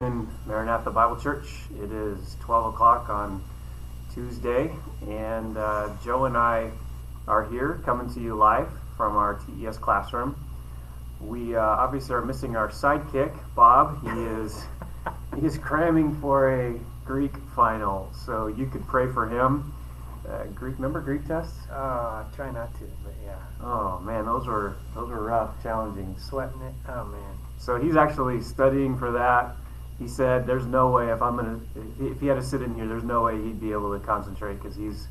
in Maranatha Bible Church. It is 12 o'clock on Tuesday, and uh, Joe and I are here coming to you live from our TES classroom. We uh, obviously are missing our sidekick, Bob. He is he is cramming for a Greek final, so you could pray for him. Uh, Greek, remember Greek tests? Uh, try not to, but yeah. Oh man, those were those were rough, challenging. Sweating it. Oh man. So he's actually studying for that he said, "There's no way if I'm gonna if he had to sit in here, there's no way he'd be able to concentrate because he's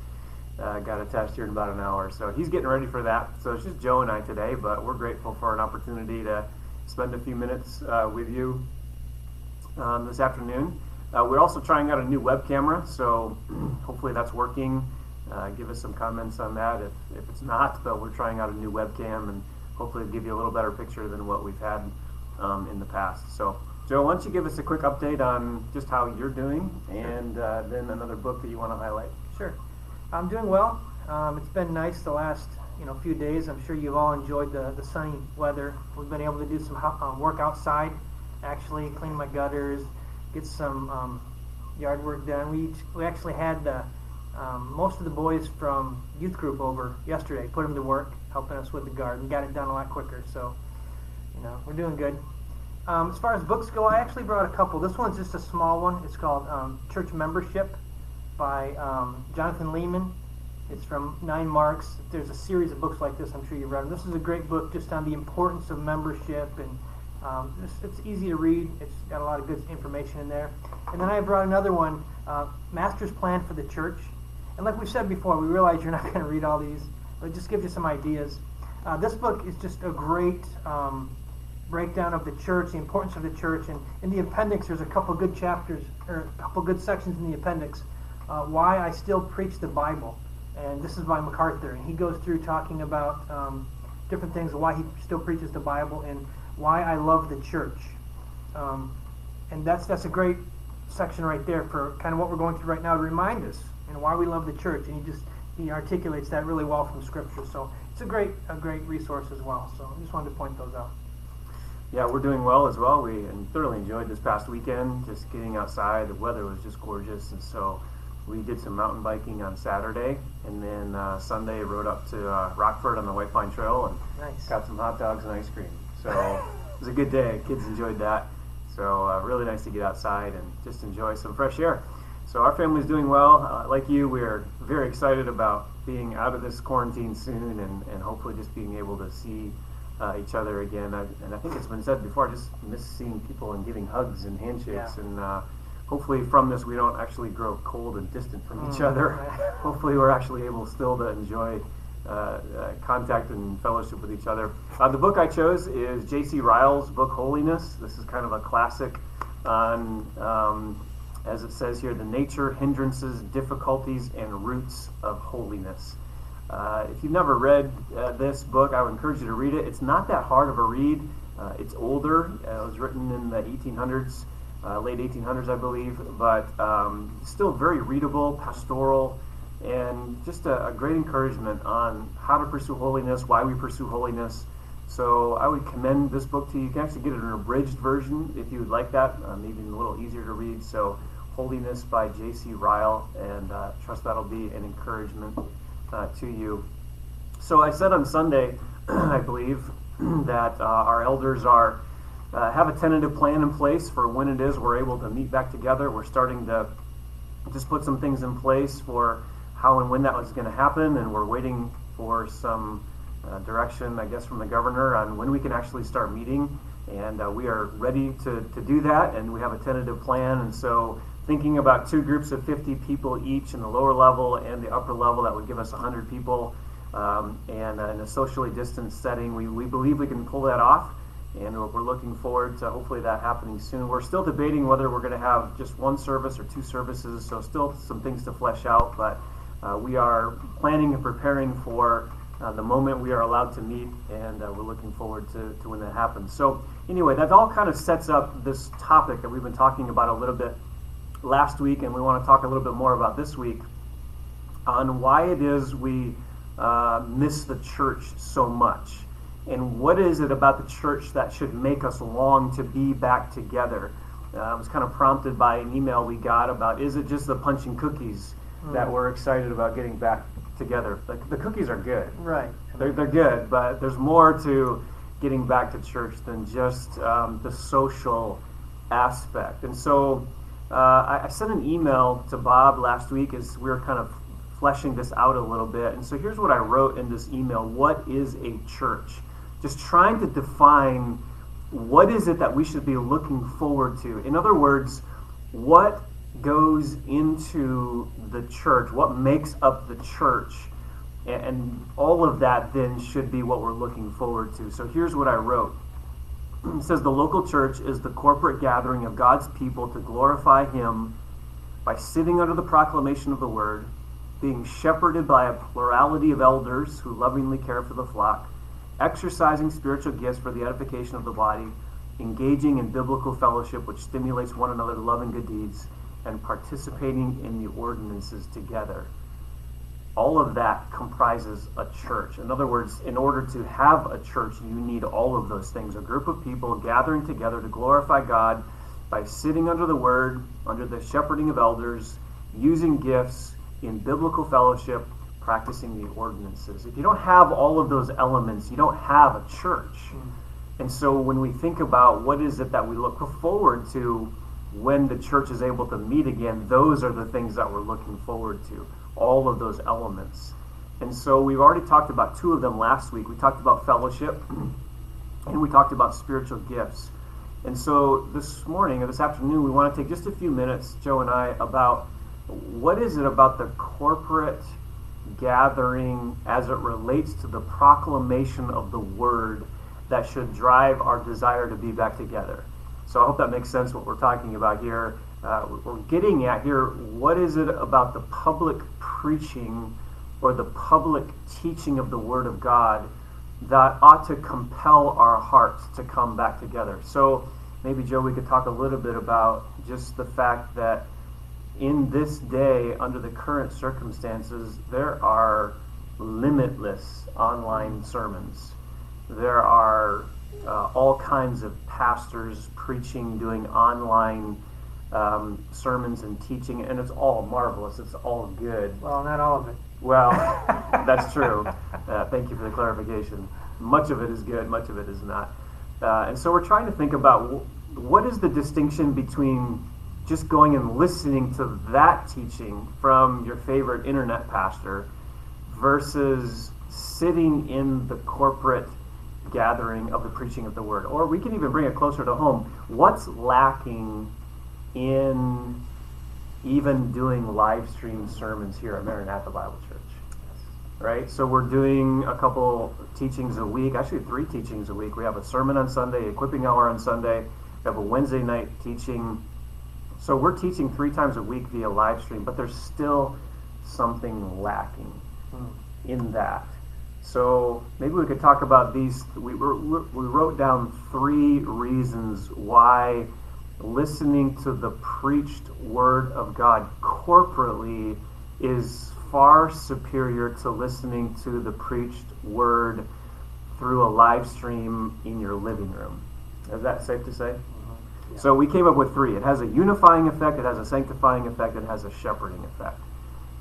uh, got a test here in about an hour. So he's getting ready for that. So it's just Joe and I today, but we're grateful for an opportunity to spend a few minutes uh, with you um, this afternoon. Uh, we're also trying out a new web camera, so hopefully that's working. Uh, give us some comments on that if, if it's not, but we're trying out a new webcam and hopefully give you a little better picture than what we've had um, in the past. So Joe, why don't you give us a quick update on just how you're doing and uh, then another book that you want to highlight? Sure. I'm doing well. Um, it's been nice the last you know few days. I'm sure you've all enjoyed the, the sunny weather. We've been able to do some um, work outside, actually clean my gutters, get some um, yard work done. We we actually had the, um, most of the boys from youth group over yesterday. Put them to work, helping us with the garden. Got it done a lot quicker. So, you know, we're doing good. Um, as far as books go, I actually brought a couple. This one's just a small one. It's called um, Church Membership by um, Jonathan Leeman. It's from Nine Marks. There's a series of books like this. I'm sure you've read them. This is a great book just on the importance of membership, and um, it's, it's, easy to read. It's got a lot of good information in there. And then I brought another one, uh, Master's Plan for the Church. And like we said before, we realize you're not going to read all these, but it just gives you some ideas. Uh, this book is just a great um, breakdown of the church, the importance of the church, and in the appendix, there's a couple good chapters or a couple good sections in the appendix. Uh, why I still preach the Bible, and this is by MacArthur, and he goes through talking about um, different things, why he still preaches the Bible, and why I love the church. Um, and that's that's a great section right there for kind of what we're going through right now to remind us, know, why we love the church, and he just he articulates that really well from Scripture. So it's a great a great resource as well. So I just wanted to point those out. Yeah, we're doing well as well. We thoroughly enjoyed this past weekend, just getting outside. The weather was just gorgeous, and so we did some mountain biking on Saturday, and then uh, Sunday rode up to uh, Rockford on the White Pine Trail and nice. got some hot dogs and ice cream. So it was a good day. Kids enjoyed that. So uh, really nice to get outside and just enjoy some fresh air. So our family's doing well. Uh, like you, we're very excited about being out of this quarantine soon and, and hopefully just being able to see uh, each other again. I, and I think it's been said before. I just miss seeing people and giving hugs and handshakes. Yeah. And uh, hopefully, from this, we don't actually grow cold and distant from mm. each other. hopefully, we're actually able still to enjoy uh, uh contact and fellowship with each other. Uh, the book I chose is J.C. Ryle's book Holiness. This is kind of a classic on. Um, as it says here, the nature, hindrances, difficulties, and roots of holiness. Uh, if you've never read uh, this book, I would encourage you to read it. It's not that hard of a read. Uh, it's older. Uh, it was written in the 1800s, uh, late 1800s, I believe, but um, still very readable, pastoral, and just a, a, great encouragement on how to pursue holiness, why we pursue holiness. So I would commend this book to you. You can actually get it in an abridged version if you would like that, uh, maybe a little easier to read. So Holiness by J.C. Ryle, and trust that'll be an encouragement uh, to you. So I said on Sunday, I believe, that uh, our elders are uh, have a tentative plan in place for when it is we're able to meet back together. We're starting to just put some things in place for how and when that was going to happen, and we're waiting for some uh, direction, I guess, from the governor on when we can actually start meeting. And uh, we are ready to, to do that, and we have a tentative plan. And so thinking about two groups of 50 people each in the lower level and the upper level, that would give us 100 people. Um, and uh, in a socially distanced setting, we, we believe we can pull that off. And we're looking forward to hopefully that happening soon. We're still debating whether we're going to have just one service or two services, so still some things to flesh out. But uh, we are planning and preparing for uh, the moment we are allowed to meet, and uh, we're looking forward to, to when that happens. So, anyway, that all kind of sets up this topic that we've been talking about a little bit last week, and we want to talk a little bit more about this week on why it is we uh, miss the church so much. And what is it about the church that should make us long to be back together? uh, I was kind of prompted by an email we got about is it just the punch and cookies that we're excited about getting back together? The, the cookies are good. Right. They're, they're good, but there's more to getting back to church than just um, the social aspect. And so uh, I, I sent an email to Bob last week as we were kind of fleshing this out a little bit. And so here's what I wrote in this email What is a church? Just trying to define what is it that we should be looking forward to. In other words, what goes into the church, what makes up the church, and, and all of that then should be what we're looking forward to. So here's what I wrote. It says the local church is the corporate gathering of God's people to glorify Him by sitting under the proclamation of the word, being shepherded by a plurality of elders who lovingly care for the flock, exercising spiritual gifts for the edification of the body, engaging in biblical fellowship which stimulates one another to love and good deeds, and participating in the ordinances together. All of that comprises a church. In other words, in order to have a church, you need all of those things. A group of people gathering together to glorify God by sitting under the word, under the shepherding of elders, using gifts in biblical fellowship, practicing the ordinances. If you don't have all of those elements, you don't have a church. Mm. And so when we think about what is it that we look forward to when the church is able to meet again, those are the things that we're looking forward to. All of those elements. And so we've already talked about two of them last week. We talked about fellowship and we talked about spiritual gifts. And so this morning or this afternoon, we want to take just a few minutes, Joe and I, about what is it about the corporate gathering as it relates to the proclamation of the word that should drive our desire to be back together. So I hope that makes sense what we're talking about here. Uh, we're getting at here what is it about the public preaching or the public teaching of the Word of God that ought to compel our hearts to come back together. So maybe, Joe, we could talk a little bit about just the fact that in this day, under the current circumstances, there are limitless online sermons. There are uh, all kinds of pastors preaching, doing online um, sermons and teaching, and it's all marvelous. It's all good. Well, not all of it. Well, that's true. Uh, thank you for the clarification. Much of it is good, much of it is not. Uh, and so we're trying to think about wh- what is the distinction between just going and listening to that teaching from your favorite internet pastor versus sitting in the corporate gathering of the preaching of the word. Or we can even bring it closer to home. What's lacking in even doing live stream sermons here at Maranatha Bible Church? Right? So we're doing a couple teachings a week, actually three teachings a week. We have a sermon on Sunday, equipping hour on Sunday, we have a Wednesday night teaching. So we're teaching three times a week via live stream, but there's still something lacking hmm. in that. So maybe we could talk about these. We, we wrote down three reasons why listening to the preached word of God corporately is far superior to listening to the preached word through a live stream in your living room. Is that safe to say? Mm-hmm. So we came up with three. It has a unifying effect, it has a sanctifying effect, it has a shepherding effect.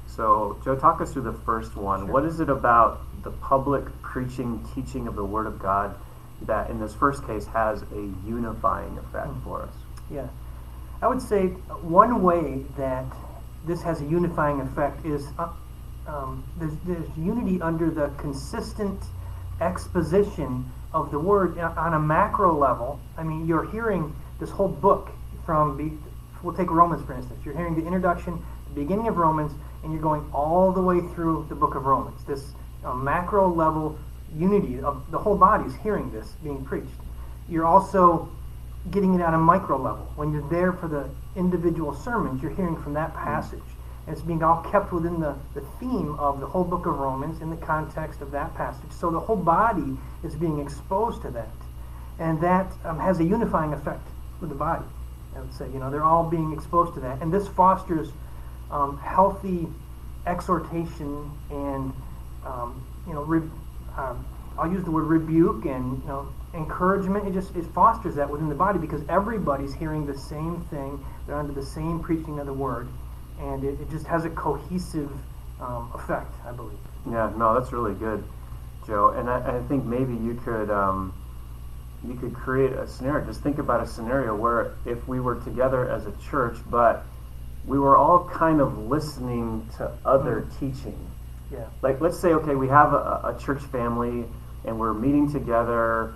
So, Joe, talk us through the first one. Sure. What is it about the public preaching, teaching of the Word of God that, in this first case, has a unifying effect mm-hmm. for us? Yeah. I would say one way that this has a unifying effect is uh, um, there's, there's unity under the consistent exposition of the word uh, on a macro level. I mean, you're hearing this whole book from, we'll take Romans for instance. You're hearing the introduction, the beginning of Romans, and you're going all the way through the book of Romans. This uh, macro level unity of the whole body is hearing this being preached. You're also getting it on a micro level. When you're there for the individual sermons, you're hearing from that passage. And it's being all kept within the, the theme of the whole book of Romans in the context of that passage. So the whole body is being exposed to that. And that um, has a unifying effect with the body. I would say, you know, they're all being exposed to that. And this fosters um, healthy exhortation and, um, you know, re, um, I'll use the word rebuke and you know encouragement. It just it fosters that within the body because everybody's hearing the same thing. They're under the same preaching of the word, and it, it just has a cohesive um, effect, I believe. Yeah, no, that's really good, Joe. And I, I think maybe you could um, you could create a scenario. Just think about a scenario where if we were together as a church, but we were all kind of listening to other Mm. teaching. Yeah. Like, let's say, okay, we have a, a church family and we're meeting together,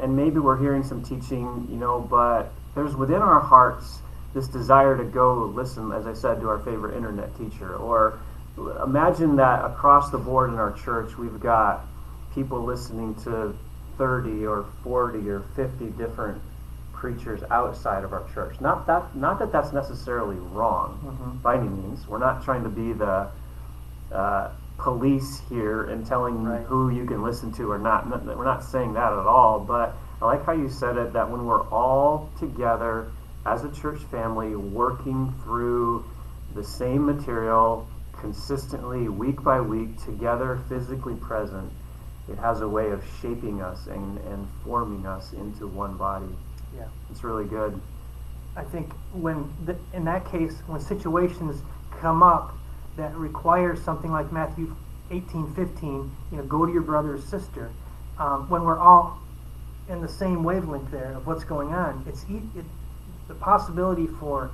and maybe we're hearing some teaching, you know, but there's within our hearts this desire to go listen, as I said, to our favorite internet teacher. Or imagine that across the board in our church, we've got people listening to 30 or 40 or 50 different preachers outside of our church. Not that, not that that's necessarily wrong Mhm. by any means. We're not trying to be the uh, police here and telling Right. who you can listen to or not. We're not saying that at all. But I like how you said it that when we're all together as a church family working through the same material consistently, week by week, together, physically present, it has a way of shaping us and, and forming us into one body. Yeah. It's really good. I think when the, in that case, when situations come up that requires something like Matthew 18, 15, you know, go to your brother or sister, um, when we're all in the same wavelength there of what's going on, it's it, the possibility for,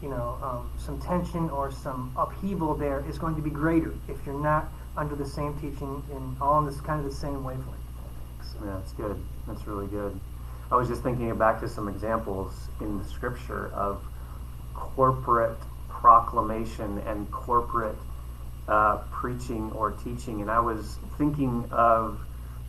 you know, um, some tension or some upheaval there is going to be greater if you're not under the same teaching and all in this kind of the same wavelength. So, Yeah, that's good. That's really good. I was just thinking back to some examples in the scripture of corporate proclamation and corporate uh, preaching or teaching. And I was thinking of,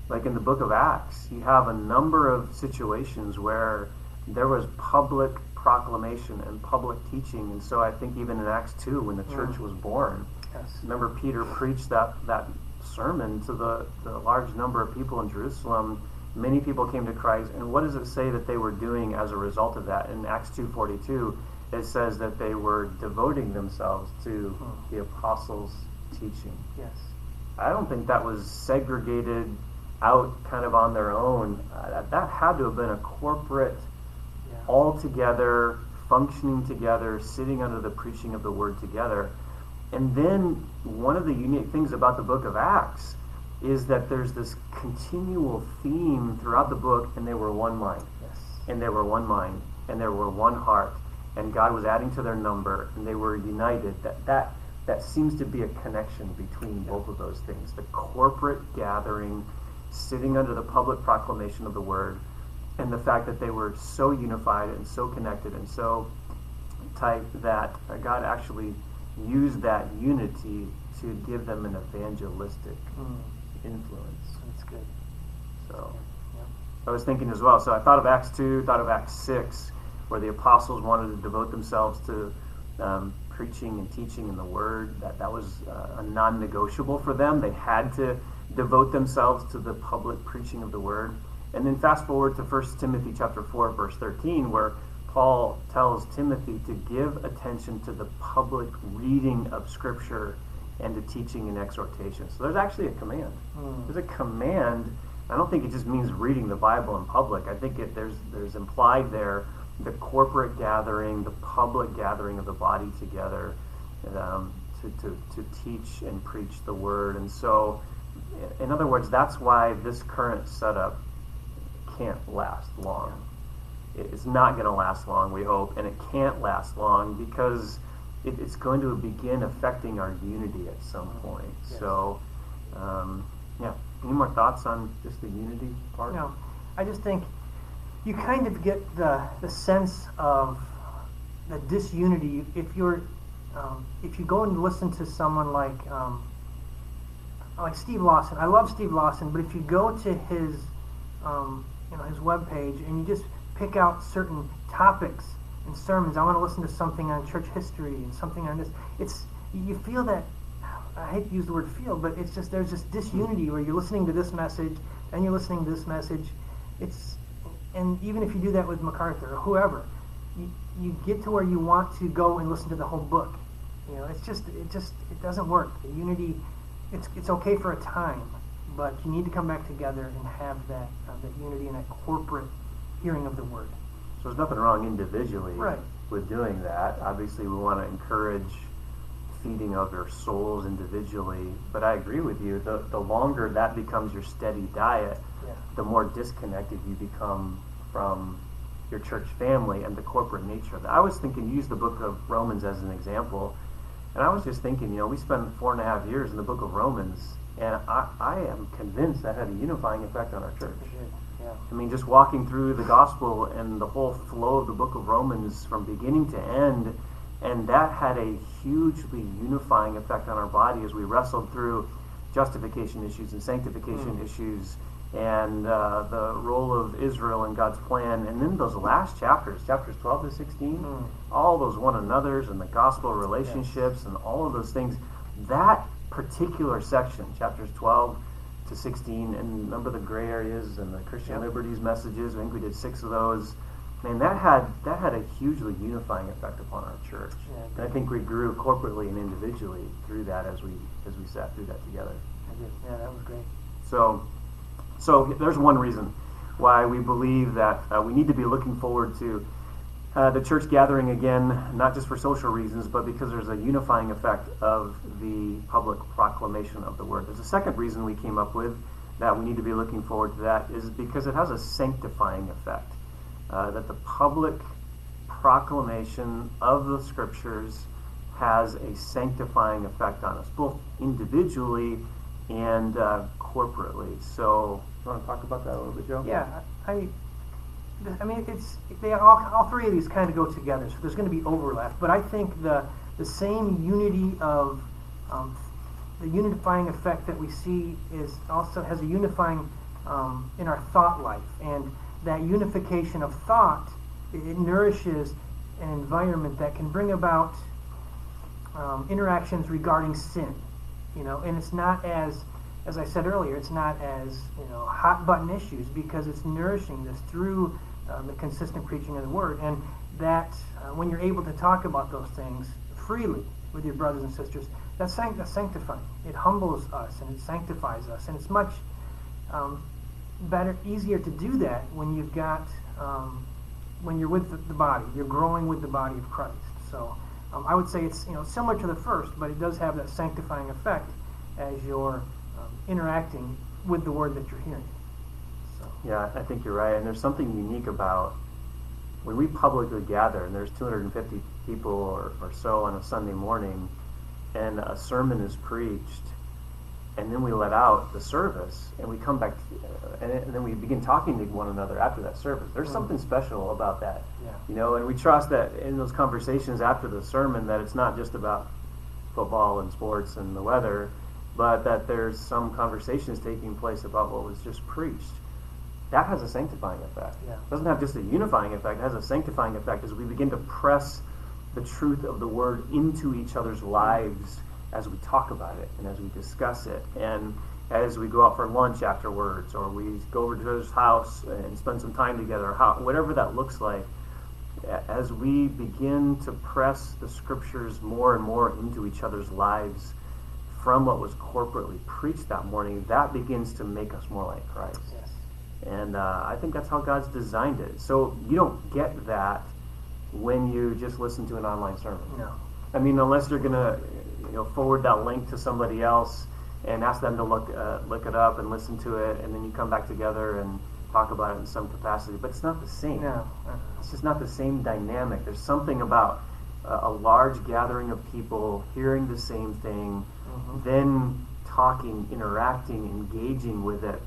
like in the book of Acts, you have a number of situations where there was public proclamation and public teaching. And so I think even in Acts 2, when the church Mm. was born, yes. remember Peter preached that, that sermon to the, the large number of people in Jerusalem. Many people came to Christ. And what does it say that they were doing as a result of that? In Acts 2.42, it says that they were devoting themselves to Hmm. the apostles' teaching. Yes. I don't think that was segregated out kind of on their own. Uh, that had to have been a corporate, Yeah. all together, functioning together, sitting under the preaching of the word together. And then one of the unique things about the book of Acts is that there's this continual theme throughout the book, and they were one mind, Yes. and they were one mind, and they were one heart, and God was adding to their number, and they were united. That that that seems to be a connection between both of those things: the corporate gathering, sitting under the public proclamation of the word, and the fact that they were so unified and so connected and so tight that uh, God actually used that unity to give them an evangelistic Mm, influence. that's good. So Yeah. I was thinking as well. So I thought of Acts 2, thought of Acts 6, where the apostles wanted to devote themselves to um, preaching and teaching in the Word. That that was uh, a non-negotiable for them. They had to devote themselves to the public preaching of the Word. And then fast forward to 1 Timothy chapter 4, verse 13, where Paul tells Timothy to give attention to the public reading of Scripture and to teaching and exhortation. So there's actually a command. Mm. There's a command. I don't think it just means reading the Bible in public. I think it, there's there's implied there the corporate gathering, the public gathering of the body together um, to, to, to teach and preach the word. And so, in other words, that's why this current setup can't last long. It's not going to last long, we hope, and it can't last long because it, it's going to begin affecting our unity at some point. Yes. So, um, yeah. Any more thoughts on just the unity part? No, I just think you kind of get the the sense of the disunity if you're um, if you go and listen to someone like um, like Steve Lawson. I love Steve Lawson, but if you go to his um, you know his webpage and you just pick out certain topics and sermons, I want to listen to something on church history and something on this. It's you feel that I hate to use the word feel, but it's just there's this disunity where you're listening to this message and you're listening to this message. It's and even if you do that with MacArthur or whoever, you, you get to where you want to go and listen to the whole book. You know, it's just it just it doesn't work. The unity, it's it's okay for a time, but you need to come back together and have that uh, that unity and that corporate hearing of the word. So there's nothing wrong individually Right. with doing that. Obviously, we want to encourage feeding of your souls individually. But I agree with you. The, the longer that becomes your steady diet, Yeah. the more disconnected you become from your church family and the corporate nature of that. I was thinking, use the book of Romans as an example. And I was just thinking, you know, we spent four and a half years in the book of Romans, and I, I am convinced that had a unifying effect on our church. Yeah. I mean, just walking through the gospel and the whole flow of the book of Romans from beginning to end, and that had a hugely unifying effect on our body as we wrestled through justification issues and sanctification Mm. issues and uh, the role of Israel in God's plan. And then those last chapters, chapters 12 to 16, Mm. all those one another's and the gospel relationships and all of those things, that particular section, chapters 12 to 16, and remember the gray areas and the Christian Yep. liberties messages. I think we did six of those. Man, that had that had a hugely unifying effect upon our church. Yeah, and I think we grew corporately and individually through that as we as we sat through that together. I did. Yeah, that was great. So, so there's one reason why we believe that uh, we need to be looking forward to uh, the church gathering again, not just for social reasons, but because there's a unifying effect of the public proclamation of the word. There's a second reason we came up with that we need to be looking forward to that is because it has a sanctifying effect. Uh, that the public proclamation of the scriptures has a sanctifying effect on us, both individually and uh, corporately. So, you want to talk about that a little bit, Joe? Yeah, I, I mean, it's they all, all three of these kind of go together. So there's going to be overlap, but I think the the same unity of um, the unifying effect that we see is also has a unifying um, in our thought life, and that unification of thought it, nourishes an environment that can bring about um, interactions regarding sin. You know, and it's not as as I said earlier, it's not as you know hot button issues because it's nourishing this through um, the consistent preaching of the word, and that uh, when you're able to talk about those things freely with your brothers and sisters, that's, sanct- that's sanctifying. It humbles us and it sanctifies us, and it's much um, better, easier to do that when you've got um, when you're with the, body, you're growing with the body of Christ. So um, I would say it's you know similar to the first, but it does have that sanctifying effect as you're um, interacting with the word that you're hearing. So Yeah, I think you're right. And there's something unique about when we publicly gather, and there's 250 people or, or so on a Sunday morning, and a sermon is preached, and then we let out the service, and we come back, to, and, and then we begin talking to one another after that service. There's Mm. something special about that. yeah, You know, and we trust that in those conversations after the sermon that it's not just about football and sports and the weather, but that there's some conversations taking place about what was just preached. That has a sanctifying effect. Yeah. It doesn't have just a unifying effect, it has a sanctifying effect as we begin to press the truth of the word into each other's lives as we talk about it and as we discuss it and as we go out for lunch afterwards or we go over to his house and spend some time together, how, whatever that looks like as we begin to press the scriptures more and more into each other's lives from what was corporately preached that morning, that begins to make us more like Christ. yes, And uh, I think that's how God's designed it. So you don't get that when you just listen to an online sermon. no, I mean, unless you're gonna, you know, forward that link to somebody else and ask them to look uh, look it up and listen to it, and then you come back together and talk about it in some capacity. But it's not the same. no, It's just not the same dynamic. There's something about uh, a large gathering of people hearing the same thing, Mhm. then talking, interacting, engaging with it,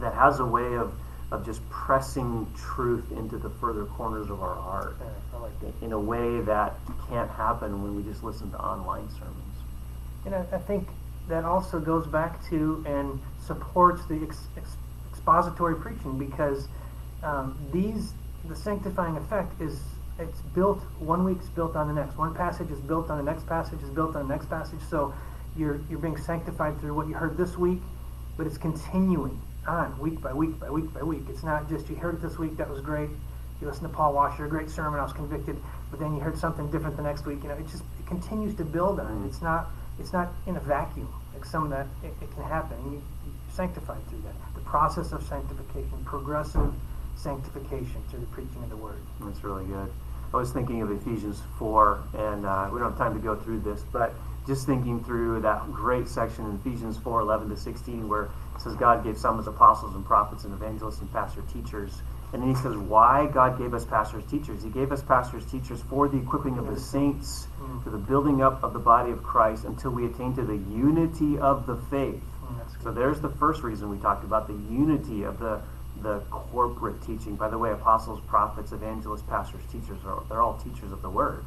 that has a way of, of just pressing truth into the further corners of our heart I like that. in a way that can't happen when we just listen to online sermons. And I, I think that also goes back to and supports the ex, ex, expository preaching because um, these the sanctifying effect is it's built one week's built on the next. One passage is built on the next passage is built on the next passage. So you're you're being sanctified through what you heard this week, but it's continuing on week by week by week by week. It's not just you heard it this week that was great. You listened to Paul Washer, great sermon, I was convicted, but then you heard something different the next week. You know, it just it continues to build on it. It's not it's not in a vacuum. Like some of that, it, it can happen. You, you're sanctified through that. The process of sanctification, progressive sanctification through the preaching of the word. That's really good. I was thinking of Ephesians 4, and uh, we don't have time to go through this, but just thinking through that great section in Ephesians 4 11 to 16, where it says God gave some as apostles and prophets and evangelists and pastor teachers. And then he says, why God gave us pastors teachers? He gave us pastors teachers for the equipping of the saints, Mm. for the building up of the body of Christ until we attain to the unity of the faith. Mm, So there's the first reason we talked about the unity of the the corporate teaching. By the way, apostles, prophets, evangelists, pastors, teachers are they're all teachers of the word.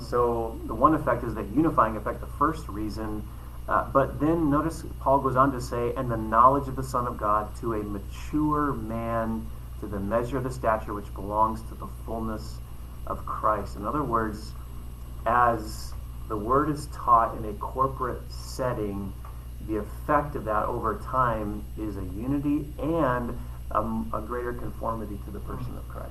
So the one effect is that unifying effect, the first reason. Uh, but then notice Paul goes on to say, and the knowledge of the Son of God to a mature man, to the measure of the stature which belongs to the fullness of Christ. In other words, as the word is taught in a corporate setting, the effect of that over time is a unity and um, a greater conformity to the person of Christ.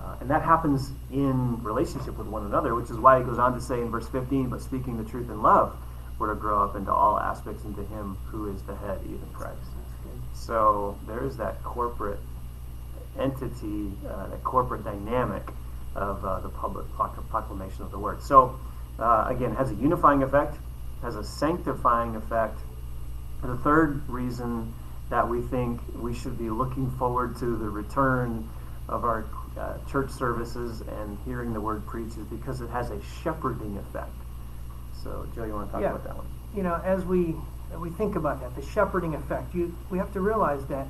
Uh, and that happens in relationship with one another, which is why he goes on to say in verse 15, but speaking the truth in love, we're to grow up into all aspects into him who is the head, even Christ. So there's that corporate entity, uh, that corporate dynamic of uh, the public proclamation of the word. So uh, again, has a unifying effect, has a sanctifying effect. The third reason that we think we should be looking forward to the return of our uh, church services and hearing the word preached is because it has a shepherding effect. So, Joe, you want to talk Yeah. about that one? you know, as we we think about that, the shepherding effect, you we have to realize that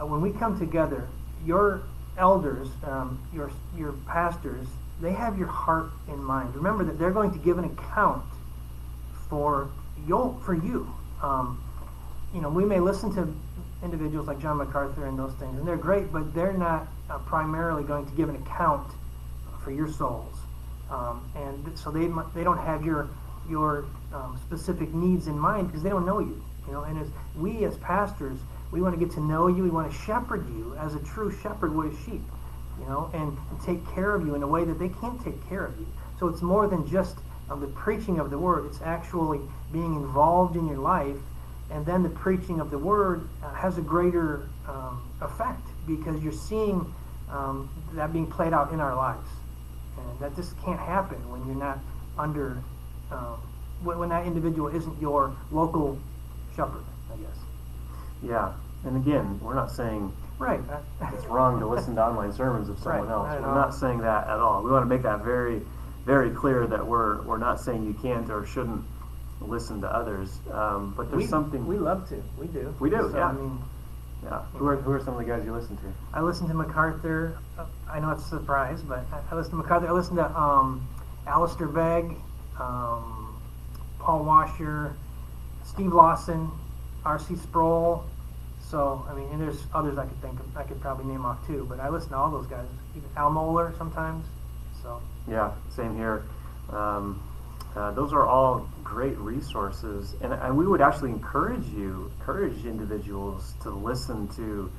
uh, when we come together, your elders, um, your your pastors, they have your heart in mind. Remember that they're going to give an account for you for you. Um, you know, we may listen to individuals like John MacArthur and those things, and they're great, but they're not uh, primarily going to give an account for your souls. Um, and so they they don't have your your um, specific needs in mind because they don't know you. You know, and as we as pastors, we want to get to know you. We want to shepherd you as a true shepherd would a sheep. You know, and, and take care of you in a way that they can't take care of you. So it's more than just um, the preaching of the word. It's actually being involved in your life, and then the preaching of the word uh, has a greater um, effect because you're seeing um, that being played out in our lives. And that just can't happen when you're not under, um, when, when that individual isn't your local shepherd, I guess. Yeah. And again, we're not saying Right. it's wrong to listen to online sermons of someone Right, else. We're all. not saying that at all. We want to make that very, very clear that we're we're not saying you can't or shouldn't listen to others. Um, but there's we, something we love to. We do. We do, So, yeah. I mean, Yeah. Who are who are some of the guys you listen to? I listen to MacArthur. uh, I know it's a surprise, but I, I listen to MacArthur. I listen to um, Alistair Begg, um, Paul Washer, Steve Lawson, R.C. Sproul. So, I mean, and there's others I could think of. I could probably name off too, but I listen to all those guys. Even Al Mohler sometimes. So, Yeah, same here. Um, uh, those are all great resources, and, and we would actually encourage you, encourage individuals to listen to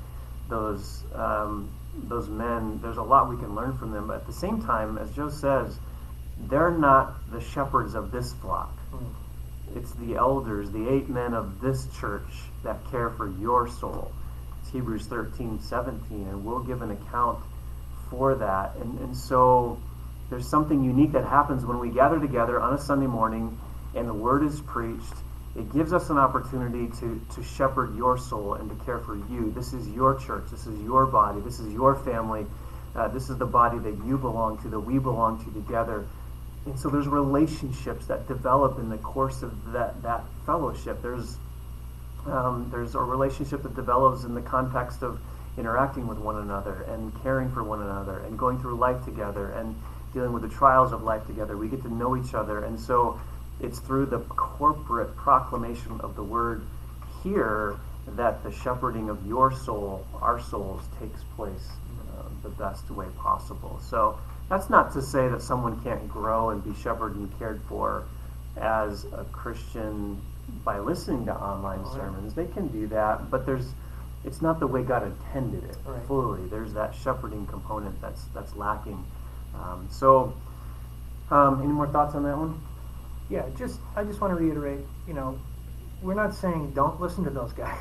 those um, those men. There's a lot we can learn from them, but at the same time, as Joe says, they're not the shepherds of this flock. mm, It's the elders, the eight men of this church that care for your soul. It's Hebrews 13, 17, and we'll give an account for that. And, and so there's something unique that happens when we gather together on a Sunday morning and the word is preached. It gives us an opportunity to, to shepherd your soul and to care for you. This is your church. This is your body. This is your family. Uh, this is the body that you belong to, that we belong to together. And so there's relationships that develop in the course of that, that fellowship. There's um, there's a relationship that develops in the context of interacting with one another and caring for one another and going through life together and dealing with the trials of life together. We get to know each other. And so it's through the corporate proclamation of the word here that the shepherding of your soul, our souls, takes place uh, the best way possible. So that's not to say that someone can't grow and be shepherded and cared for as a Christian by listening to online Oh, sermons. They can do that, but there's it's not the way God intended it Right. fully. There's that shepherding component that's that's lacking. Um, so, um, any more thoughts on that one? Yeah, just I just want to reiterate, you know, we're not saying don't listen to those guys.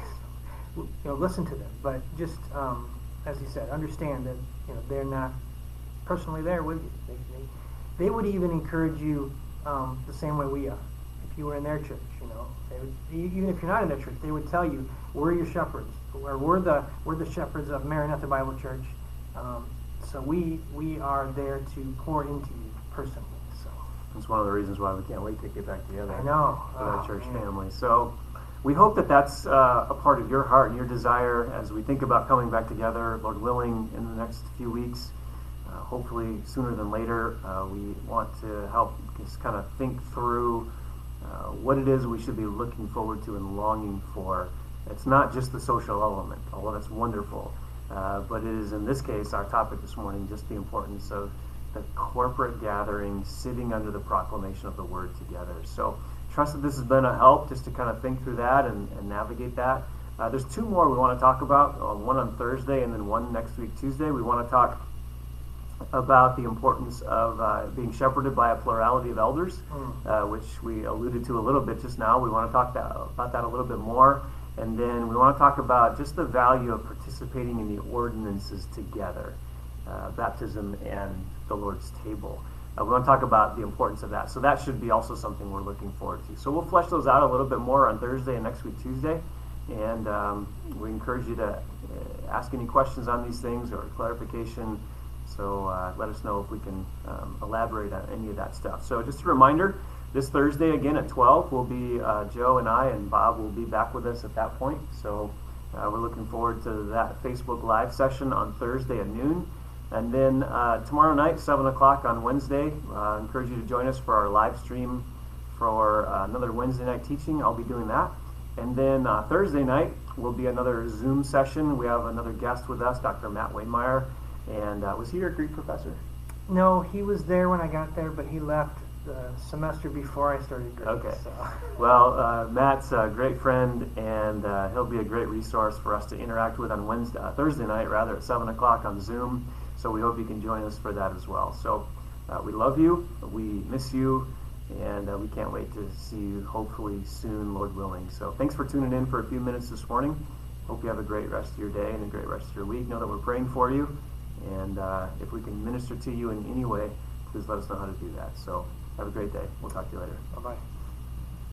you know, listen to them, but just um, as you said, understand that you know they're not personally there with you. They, they, they would even encourage you um, the same way we are. If you were in their church, you know, would, even if you're not in their church, they would tell you we're your shepherds, or we're the we're the shepherds of Maranatha Bible Church. Um, so we we are there to pour into you personally. So It's one of the reasons why we can't wait to get back together. I know. with our Oh, church man. family. So we hope that that's uh, a part of your heart and your desire as we think about coming back together, Lord willing, in the next few weeks. Uh, hopefully sooner than later. Uh, we want to help just kind of think through uh, what it is we should be looking forward to and longing for. It's not just the social element, although that's wonderful, uh, but it is in this case our topic this morning just the importance of the corporate gathering, sitting under the proclamation of the word together. So trust that this has been a help just to kind of think through that and, and navigate that. Uh, there's two more we want to talk about, uh, one on Thursday and then one next week, Tuesday. We want to talk about the importance of uh, being shepherded by a plurality of elders, Mm. uh, which we alluded to a little bit just now. We want to talk that, about that a little bit more. And then we want to talk about just the value of participating in the ordinances together, uh, baptism and the Lord's table. Uh, we want to talk about the importance of that. So that should be also something we're looking forward to. So we'll flesh those out a little bit more on Thursday and next week, Tuesday. And um, we encourage you to uh, ask any questions on these things or clarification. So uh, let us know if we can um, elaborate on any of that stuff. So just a reminder, this Thursday again at 12 will be uh, Joe and I and Bob will be back with us at that point. So uh, we're looking forward to that Facebook Live session on Thursday at noon. And then uh, tomorrow night, 7 o'clock on Wednesday, uh, I encourage you to join us for our live stream for uh, another Wednesday night teaching. I'll be doing that. And then uh, Thursday night will be another Zoom session. We have another guest with us, Dr. Matt Waymeyer. And was he your Greek professor? No, he was there when I got there, but he left the semester before I started Greek. Okay. So. Well, uh, Matt's a great friend, and uh, he'll be a great resource for us to interact with on Wednesday, uh, Thursday night, rather at seven o'clock on Zoom. So we hope you can join us for that as well. So uh, we love you, we miss you, and uh, we can't wait to see you hopefully soon, Lord willing. So thanks for tuning in for a few minutes this morning. Hope you have a great rest of your day and a great rest of your week. Know that we're praying for you, and uh, if we can minister to you in any way, please let us know how to do that. So have a great day. We'll talk to you later. Bye bye.